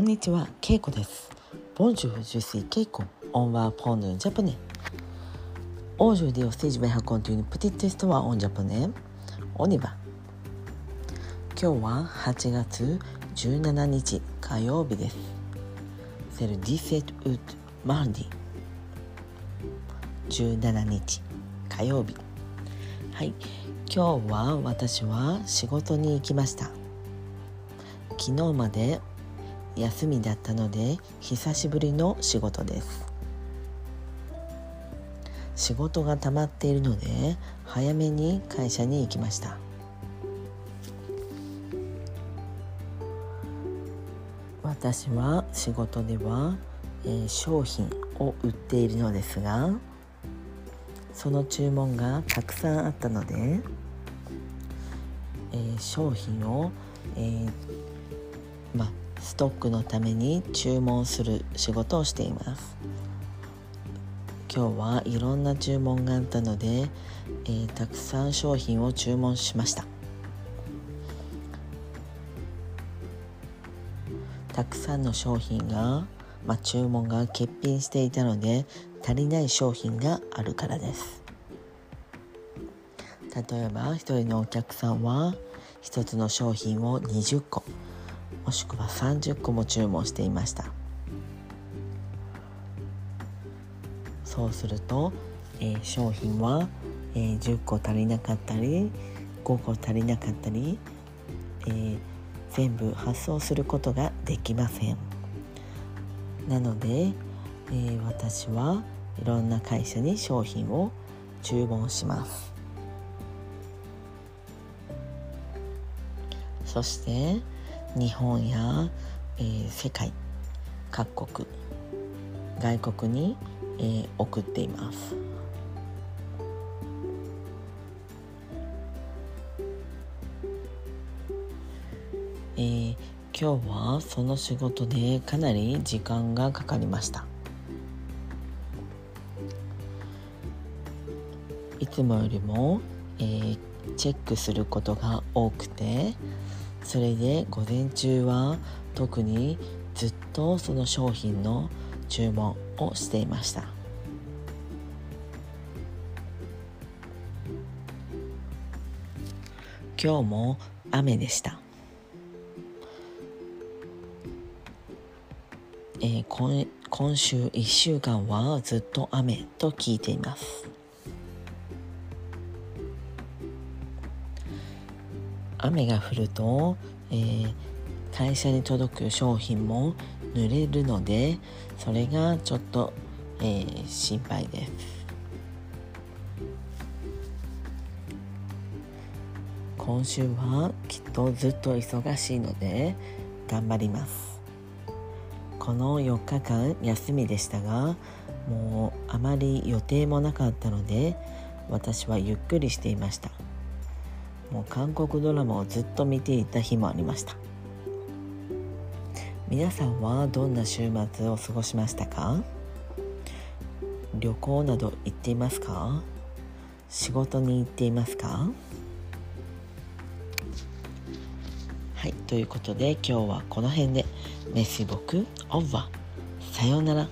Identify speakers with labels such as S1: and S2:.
S1: んにちは、けいこです。 Bonjour, je suis Keiko, on apprend japonais. Aujourd'hui aussi, je vais raconter une petite histoire en japonais. On y va.今日は8月17日火曜日です。 C'est le dix-sept août, mardi. 17日火曜日。はい、今日は私は仕事に行きました。昨日まで休みだったので久しぶりの仕事です。仕事が溜まっているので早めに会社に行きました。私は仕事では、えー商品を売っているのですがその注文がたくさんあったので、えー商品を、えーまあ、ストックのために注文する仕事をしています。今日はいろんな注文があったので、えーたくさん商品を注文しました。たくさんの商品が、まあ、注文が欠品していたので足りない商品があるからです。例えば一人のお客さんは一つの商品を20個。もしくは30個も注文していました。そうすると、えー商品は、えー10個足りなかったり5個足りなかったり、えー全部発送することができません。なので、えー私はいろんな会社に商品を注文します。そして日本や、えー世界各国外国に、えー送っています。えー今日はその仕事でかなり時間がかかりました。いつもよりも、えーチェックすることが多くてそれで午前中は特にずっとその商品の注文をしていました。今日も雨でした、えー今今週1週間はずっと雨と聞いています。雨が降ると、えー会社に届く商品も濡れるのでそれがちょっと、えー心配です。今週はきっとずっと忙しいので頑張ります。この4日間休みでしたがもうあまり予定もなかったので私はゆっくりしていました。もう韓国ドラマをずっと見ていた日もありました。皆さんはどんな週末を過ごしましたか？旅行など行っていますか？仕事に行っていますか？はいということで今日はこの辺で。メッシ僕オーバーさようなら。